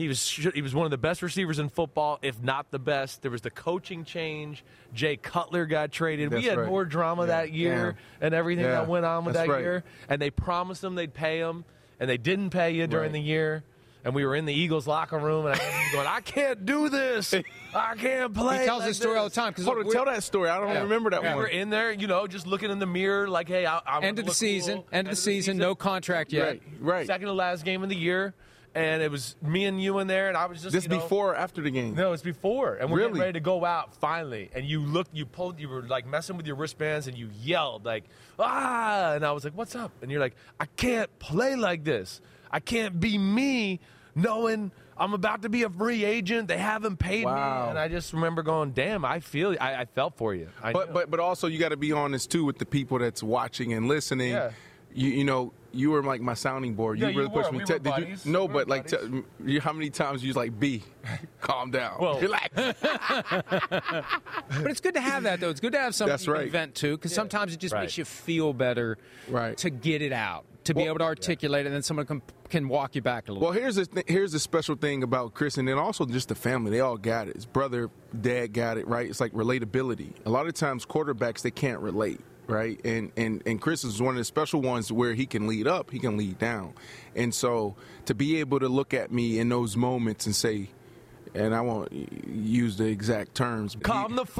He was he was one of the best receivers in football, if not the best. There was the coaching change. Jay Cutler got traded. we had right. more drama that year and everything Yeah. that went on with That's that right. year. And they promised him they'd pay him, and they didn't pay you during Right. the year. And we were in the Eagles locker room, and I was going, "I can't do this. <laughs> I can't play." He tells like this story all the time Hold on, tell that story. I don't Yeah. remember that one. We were in there, you know, just looking in the mirror, like, "Hey, I, I End wanna of the look season. cool. End of the season. No contract yet. Right, right. Second to last game of the year, and it was me and you in there, and I was just this you know- before or after the game? No, it's before, and we're getting ready to go out finally. And you looked, you pulled, you were like messing with your wristbands, and you yelled like ah, and I was like, "What's up?" And you're like, "I can't play like this. I can't be me, knowing." I'm about to be a free agent. They haven't paid Wow. me, and I just remember going, "Damn, I feel, I, I felt for you." I But know. but but also you got to be honest too with the people that's watching and listening. Yeah. You, you know, you were like my sounding board. You Yeah, you really pushed were. me. We Te- were did you- no, We were but like, te- you, how many times you was like, "B, <laughs> calm down, Well- relax." <laughs> But it's good to have that, though. It's good to have something That's you can right. vent to because sometimes it just Right. makes you feel better Right. to get it out, to be able to articulate it, and then someone can, can walk you back a little Well, here's the th- here's the special thing about Chris, and then also just the family. They all got it. His brother, dad got it. Right? It's like relatability. A lot of times, quarterbacks they can't relate. Right? And and and Chris is one of the special ones where he can lead up, he can lead down, and so to be able to look at me in those moments and say, and I won't use the exact terms. but calm the. F-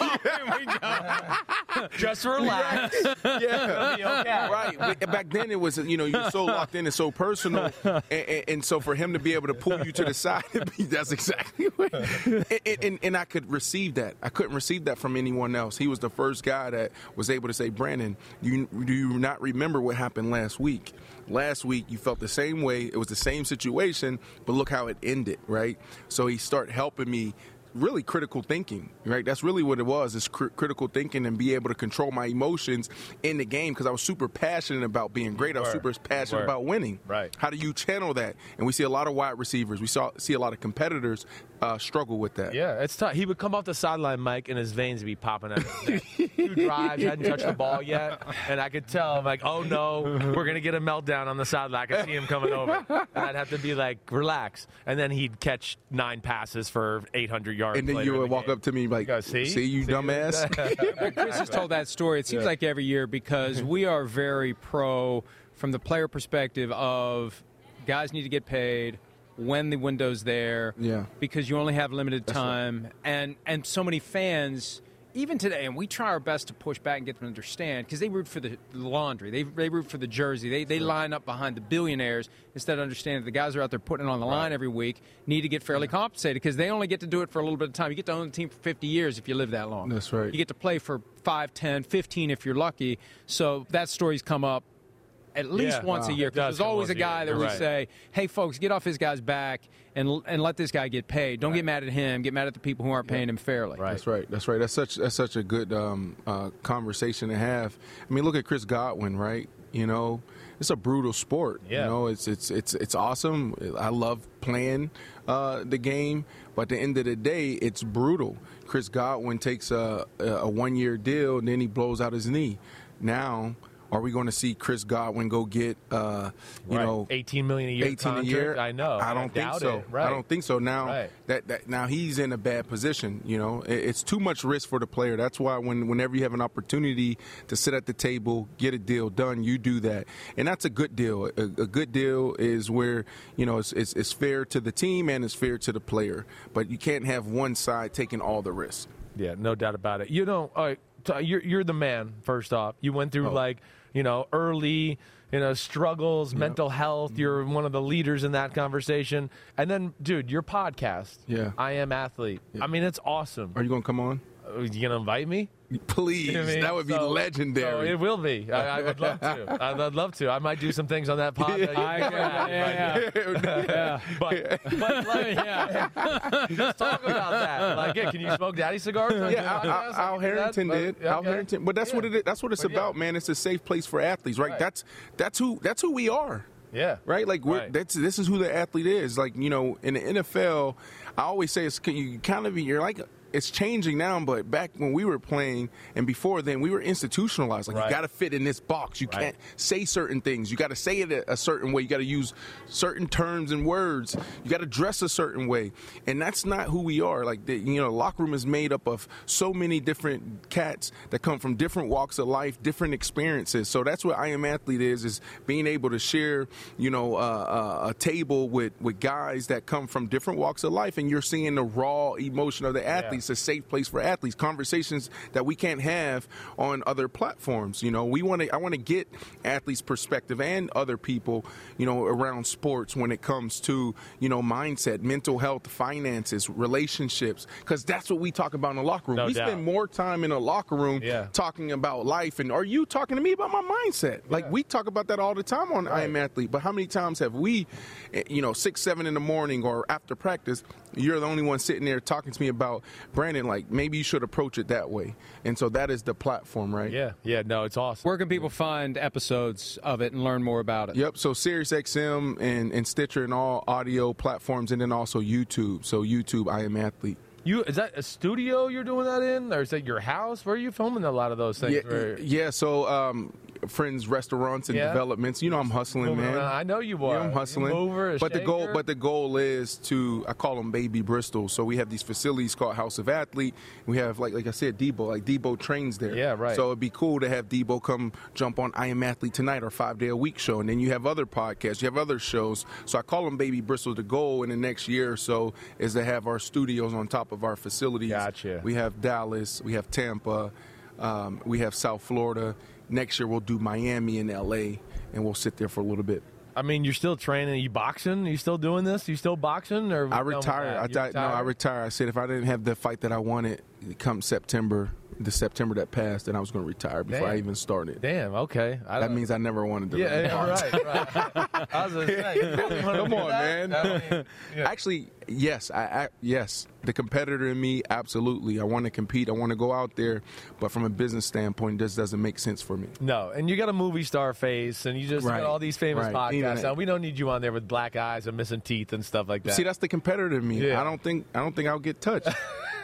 <laughs> just relax. yeah. Okay. right. But Back then, it was you know you're so locked in and so personal, and, and, and so for him to be able to pull you to the side, that's exactly <laughs> what. And, and, and I could receive that. I couldn't receive that from anyone else. He was the first guy that was able to say, "Brandon, you do you not remember what happened last week? Last week you felt the same way. It was the same situation, but look how it ended, right? So he started helping me." Really critical thinking, right? That's really what it was, is cr- critical thinking and be able to control my emotions in the game because I was super passionate about being great. I was super passionate about winning. Right. How do you channel that? And we see a lot of wide receivers. We saw see a lot of competitors uh, struggle with that. Yeah, it's tough. He would come off the sideline, Mike, and his veins would be popping out. Two <laughs> drives, hadn't touched the ball yet, and I could tell. I'm like, oh no, we're gonna get a meltdown on the sideline. I could see him coming over, and I'd have to be like, relax, and then he'd catch nine passes for 800 yards. And then you would the walk game. up to me like, go, "See? you See?" dumbass." <laughs> Chris has told that story. It seems like every year because we are very pro from the player perspective of guys need to get paid when the window's there. Yeah. Because you only have limited time, and and so many fans. Even today, and we try our best to push back and get them to understand because they root for the laundry, they, they root for the jersey, they, they line up behind the billionaires instead of understanding that the guys are out there putting it on the line every week need to get fairly compensated because they only get to do it for a little bit of time. You get to own the team for 50 years if you live that long. That's right. You get to play for 5, 10, 15 if you're lucky. So that story's come up at least Yeah. once a year. Because there's always a a guy that You're would right. say, "Hey, folks, get off his guy's back and and let this guy get paid. Don't get mad at him. Get mad at the people who aren't paying him fairly." Right. That's right. That's right. That's such that's such a good um, uh, conversation to have. I mean, look at Chris Godwin, right? You know, it's a brutal sport. Yeah. You know, it's it's it's it's awesome. I love playing uh, the game, but at the end of the day, it's brutal. Chris Godwin takes a a one year deal, and then he blows out his knee. Now. Are we going to see Chris Godwin go get, uh, you Right. know, 18 million a year 18 a year. I know. I I don't think doubt so. it. Right. I don't think so. Now Right. that, that now he's in a bad position. You know, It- it's too much risk for the player. That's why when whenever you have an opportunity to sit at the table, get a deal done, you do that, and that's a good deal. A, a good deal is where you know it's, it's it's fair to the team and it's fair to the player. But you can't have one side taking all the risk. Yeah, no doubt about it. You know, so you're you're the man. First off, you went through Oh. like you know early you know struggles, mental health. You're mm-hmm. one of the leaders in that conversation. And then, dude, your podcast. Yeah. I am athlete. I mean, it's awesome. Are you going to come on? Are you gonna invite me? Please, You know I mean? that would be legendary. so it will be. I, I would love to. <laughs> I would love to. I might do some things on that pod. that you I- never yeah, but- yeah, yeah. <laughs> <laughs> But, but like, yeah. just talk about that. Like, yeah, can you smoke daddy cigars? on Yeah, Al, podcast? Al, Al can that, Harrington but- did. Al. Harrington, but that's what Yeah. it is. That's what it's But yeah. about, man. It's a safe place for athletes, right? Right. That's that's who that's who we are. Yeah. Right, like we're, Right. that's this is who the athlete is. Like you know, in the NFL, I always say it's you kind of you're like it's changing now, but back when we were playing and before then, we were institutionalized. Like Right. you got to fit in this box. You Right. can't say certain things. You got to say it a, a certain way. You got to use certain terms and words. You got to dress a certain way, and that's not who we are. Like the, you know, locker room is made up of so many different cats that come from different walks of life, different experiences. So that's what I am athlete is: is being able to share, you know, uh, uh, a table with with guys that come from different walks of life, and you're seeing the raw emotion of the athlete. It's a safe place for athletes. Conversations that we can't have on other platforms. You know, we want to. I want to get athletes' perspective and other people, you know, around sports when it comes to you know mindset, mental health, finances, relationships, because that's what we talk about in the locker room. No we doubt. spend more time in a locker room Yeah. talking about life. And are you talking to me about my mindset? Like we talk about that all the time on I Am Athlete. But how many times have we, eh, you know, six, seven in the morning or after practice, you're the only one sitting there talking to me about Brandon. Like maybe you should approach it that way. And so that is the platform, right? Yeah, yeah, no, it's awesome. Where can people find episodes of it and learn more about it? Yep. So SiriusXM and, and Stitcher and all audio platforms, and then also YouTube. So YouTube, I am athlete. You is that a studio you're doing that in, or is that your house? Where are you filming a lot of those things? Yeah, Where- yeah. So um, friends, restaurants, and Yeah. developments. You know, I'm hustling, man. around. I know you are. I'm hustling. mover, but the goal, but the goal is to. I call them baby Bristol. So we have these facilities called House of Athlete. We have like like I said, Deebo. Like Deebo trains there. Yeah, right. So it'd be cool to have Deebo come jump on I Am Athlete tonight or Five Day a Week show, and then you have other podcasts, you have other shows. So I call them baby Bristol. The goal in the next year or so is to have our studios on top of our facilities. Gotcha. We have Dallas. We have Tampa. Um, we have South Florida. Next year we'll do Miami and LA, and we'll sit there for a little bit. I mean, you're still training. Are you boxing? Are you still doing this? Are you still boxing? Or I retired. I died. No, I retired? retired. I said if I didn't have the fight that I wanted come September, the September that passed, and I was going to retire before I even started. Damn. Okay. I That means I never wanted to. Yeah, yeah, right, right. <laughs> I was say, you really wanna Come on, man. I mean, yeah. Actually, yes, I, I yes, the competitor in me, absolutely. I want to compete. I want to go out there, but from a business standpoint, this doesn't make sense for me. No, and you got a movie star face, and you just Right. got all these famous Right. Podcasts. Now we don't need you on there with black eyes and missing teeth and stuff like that. See, that's the competitor in me. Yeah. I don't think I don't think I'll get touched. <laughs>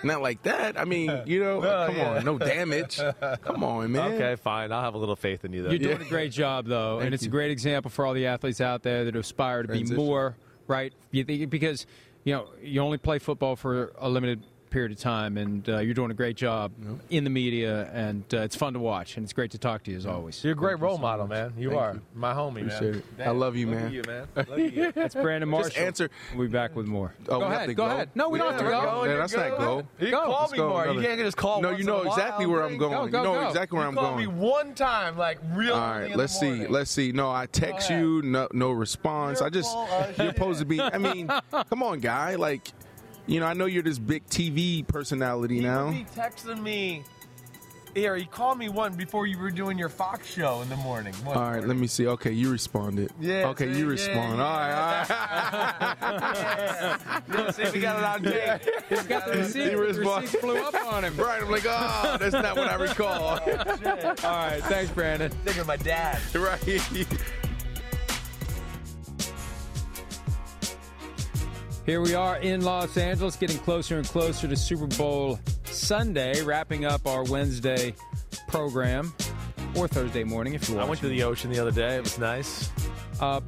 Not like that. I mean, <laughs> you know, Well, come yeah. on, no damage. Come on, man. okay, fine. I'll have a little faith in you. Then. You're doing a great job, though, and Thank it's a great example for all the athletes out there that aspire to Transition. be more. Right? You think, because you know you only play football for a limited period of time, and uh, you're doing a great job in the media, and uh, it's fun to watch, and it's great to talk to you as always. You're a great role model, man. You Thank are you. my homie, Appreciate man. it. I love you, look man. You, man. <laughs> Look at you. That's Brandon Marshall. Just answer. We'll be back with more. Oh, go we have ahead. to Go go? ahead. No, we don't Yeah, have to we're go. going. That's not go. You Go. call Let's me go more. You can't just call. No, once you know exactly where I'm going. Go, go, you know exactly where I'm going. call going. me one time, like real. All early right, in let's see. Let's see. No, I text you, no, no response. I just you're supposed to be. I mean, come on, guy. Like, you know, I know you're this big TV personality He now. He texting me. here. He called me one before you were doing your Fox show in the morning. One All right, morning. let me see. Okay, you responded. Yeah, Okay, see, you yeah, respond. yeah. All right, all right. <laughs> Yeah, see, we got it on tape. He's got the receipt. He The respond- flew up on him. right, I'm like, oh, that's not what I recall. Oh, all right, thanks, Brandon. Thinking of my dad. right. <laughs> Here we are in Los Angeles, getting closer and closer to Super Bowl Sunday, wrapping up our Wednesday program or Thursday morning if you want. I went to the ocean the other day. It was nice. Uh,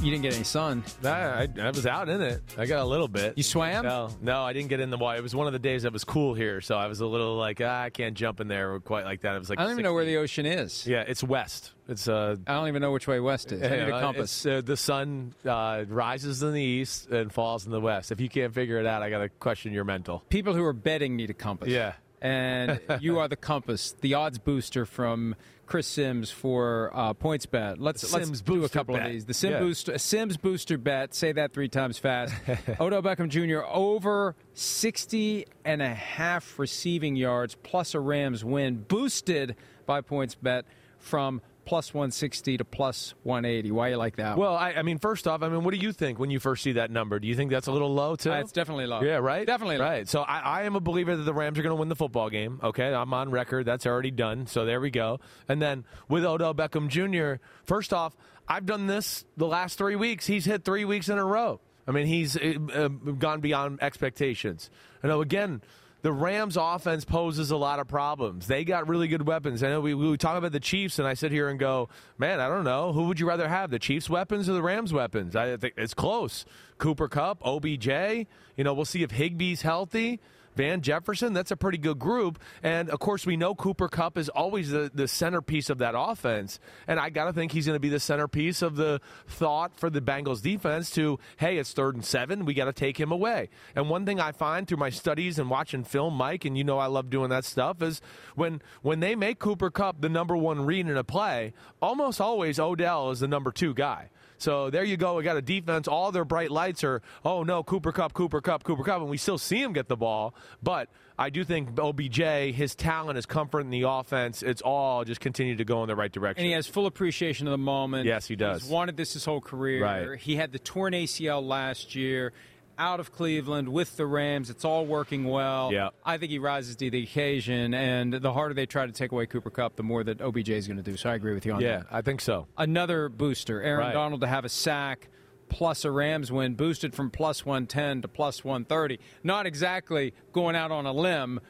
you didn't get any sun. I, I, I was out in it. I got a little bit. You swam? No, no, I didn't get in the water. It was one of the days that was cool here, so I was a little like, ah, I can't jump in there quite like that. It was like I don't even know where the ocean is. Yeah, it's west. It's uh, I don't even know which way west is. I need a compass. uh, the sun uh, rises in the east and falls in the west. If you can't figure it out, I got to question your mental. People who are betting need a compass. Yeah. And <laughs> you are the compass, the odds booster from Chris Simms for uh, PointsBet. Let's let's do a couple bet. of these. The Sim Yeah. booster, Simms booster bet. Say that three times fast. <laughs> Odell Beckham Jr. over 60 and a half receiving yards plus a Rams win, boosted by PointsBet from plus 160 to plus 180. Why you like that? Well, I, I mean, first off, I mean, what do you think when you first see that number? Do you think that's a little low too? Uh, it's definitely low. Yeah, right. Definitely low. right. So I, I am a believer that the Rams are going to win the football game. Okay, I'm on record. That's already done. So there we go. And then with Odell Beckham Jr. First off, I've done this the last three weeks. He's hit three weeks in a row. I mean, he's uh, uh, gone beyond expectations. I know again. The Rams offense poses a lot of problems. They got really good weapons. I know we, we talk about the Chiefs, and I sit here and go, man, I don't know. Who would you rather have, the Chiefs' weapons or the Rams' weapons? I think it's close. Cooper Kupp, OBJ. You know, we'll see if Higbee's healthy. Van Jefferson, that's a pretty good group. And of course, we know Cooper Kupp is always the, the centerpiece of that offense. And I got to think he's going to be the centerpiece of the thought for the Bengals defense to, hey, it's third and seven. We got to take him away. And one thing I find through my studies and watching film, Mike, and you know I love doing that stuff, is when, when they make Cooper Kupp the number one read in a play, almost always Odell is the number two guy. So there you go. We got a defense. All their bright lights are, oh no, Cooper Kupp, Cooper Kupp, Cooper Kupp, and we still see him get the ball. But I do think OBJ, his talent, his comfort in the offense, it's all just continue to go in the right direction. And he has full appreciation of the moment. Yes, he does. He's wanted this his whole career. Right. He had the torn ACL last year, out of Cleveland with the Rams. It's all working well. Yeah. I think he rises to the occasion, and the harder they try to take away Cooper Kupp, the more that OBJ is going to do. So I agree with you on yeah, that. I think so. Another booster, Aaron Right. Donald to have a sack. Plus a Rams win, boosted from plus 110 to plus 130. Not exactly going out on a limb.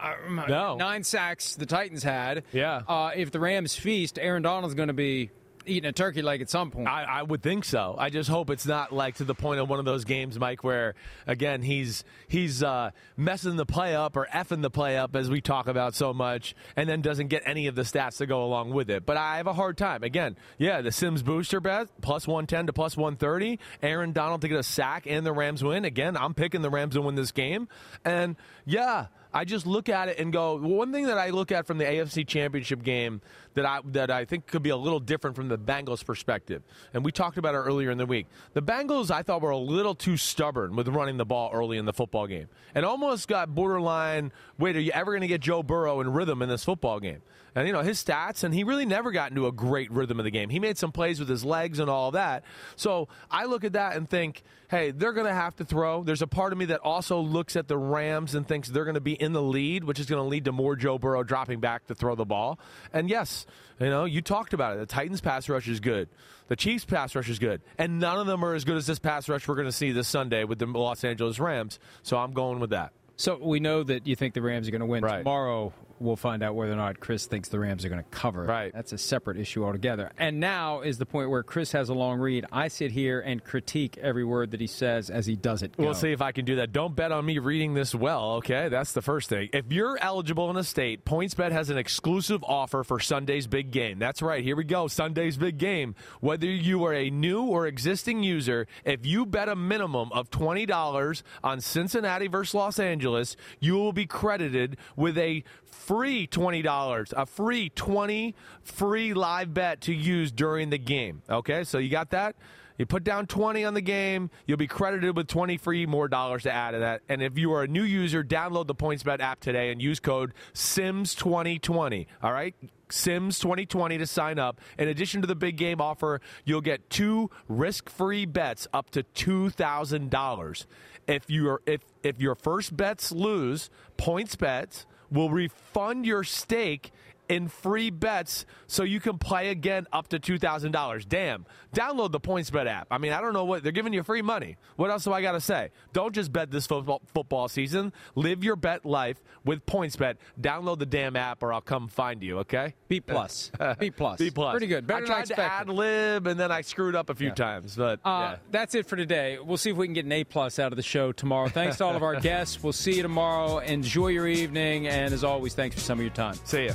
Uh, No. Nine sacks the Titans had. Yeah. Uh, if the Rams feast, Aaron Donald's going to be eating a turkey leg at some point. I, I would think so. I just hope it's not like to the point of one of those games, Mike, where again he's he's uh, messing the play up or effing the play up as we talk about so much, and then doesn't get any of the stats to go along with it. But I have a hard time. Again, yeah, the Simms booster bet plus one ten to plus one thirty. Aaron Donald to get a sack and the Rams win. Again, I'm picking the Rams to win this game, and yeah. I just look at it and go. One thing that I look at from the AFC Championship game that I that I think could be a little different from the Bengals' perspective, and we talked about it earlier in the week. The Bengals, I thought, were a little too stubborn with running the ball early in the football game, and almost got borderline. Wait, are you ever going to get Joe Burrow in rhythm in this football game? And you know his stats, and he really never got into a great rhythm of the game. He made some plays with his legs and all that. So I look at that and think, hey, they're going to have to throw. There's a part of me that also looks at the Rams and thinks they're going to be in the lead, which is going to lead to more Joe Burrow dropping back to throw the ball. And yes, you know, you talked about it. The Titans pass rush is good. The Chiefs pass rush is good. And none of them are as good as this pass rush we're going to see this Sunday with the Los Angeles Rams. So I'm going with that. so we know that you think the Rams are going to win. Right. Tomorrow we'll find out whether or not Chris thinks the Rams are going to cover. Right. That's a separate issue altogether. And now is the point where Chris has a long read. I sit here and critique every word that he says as he does it. go. We'll see if I can do that. Don't bet on me reading this well, okay? That's the first thing. If you're eligible in a state, PointsBet has an exclusive offer for Sunday's big game. That's right. Here we go. Sunday's big game. Whether you are a new or existing user, if you bet a minimum of $20 on Cincinnati versus Los Angeles, you will be credited with a free $20, a free 20 free live bet to use during the game. Okay? So you got that? You put down 20 on the game, you'll be credited with 20 free more dollars to add to that. And if you are a new user, download the PointsBet app today and use code SIMS2020. All right? Sims 2020 to sign up. In addition to the big game offer, you'll get two risk-free bets up to $2,000. If your if if your first bets lose, PointsBet will refund your stake in free bets so you can play again up to $2,000. Damn. Download the PointsBet app. I mean, I don't know what they're giving you free money. What else do I got to say? Don't just bet this football, football season. Live your bet life with PointsBet. Download the damn app or I'll come find you, okay? B plus. <laughs> B plus. B plus. Pretty good. Better I tried to ad lib and then I screwed up a few times, but Uh, yeah. That's it for today. We'll see if we can get an A plus out of the show tomorrow. Thanks to all of our <laughs> guests. We'll see you tomorrow. Enjoy your evening, and as always, thanks for some of your time. See ya.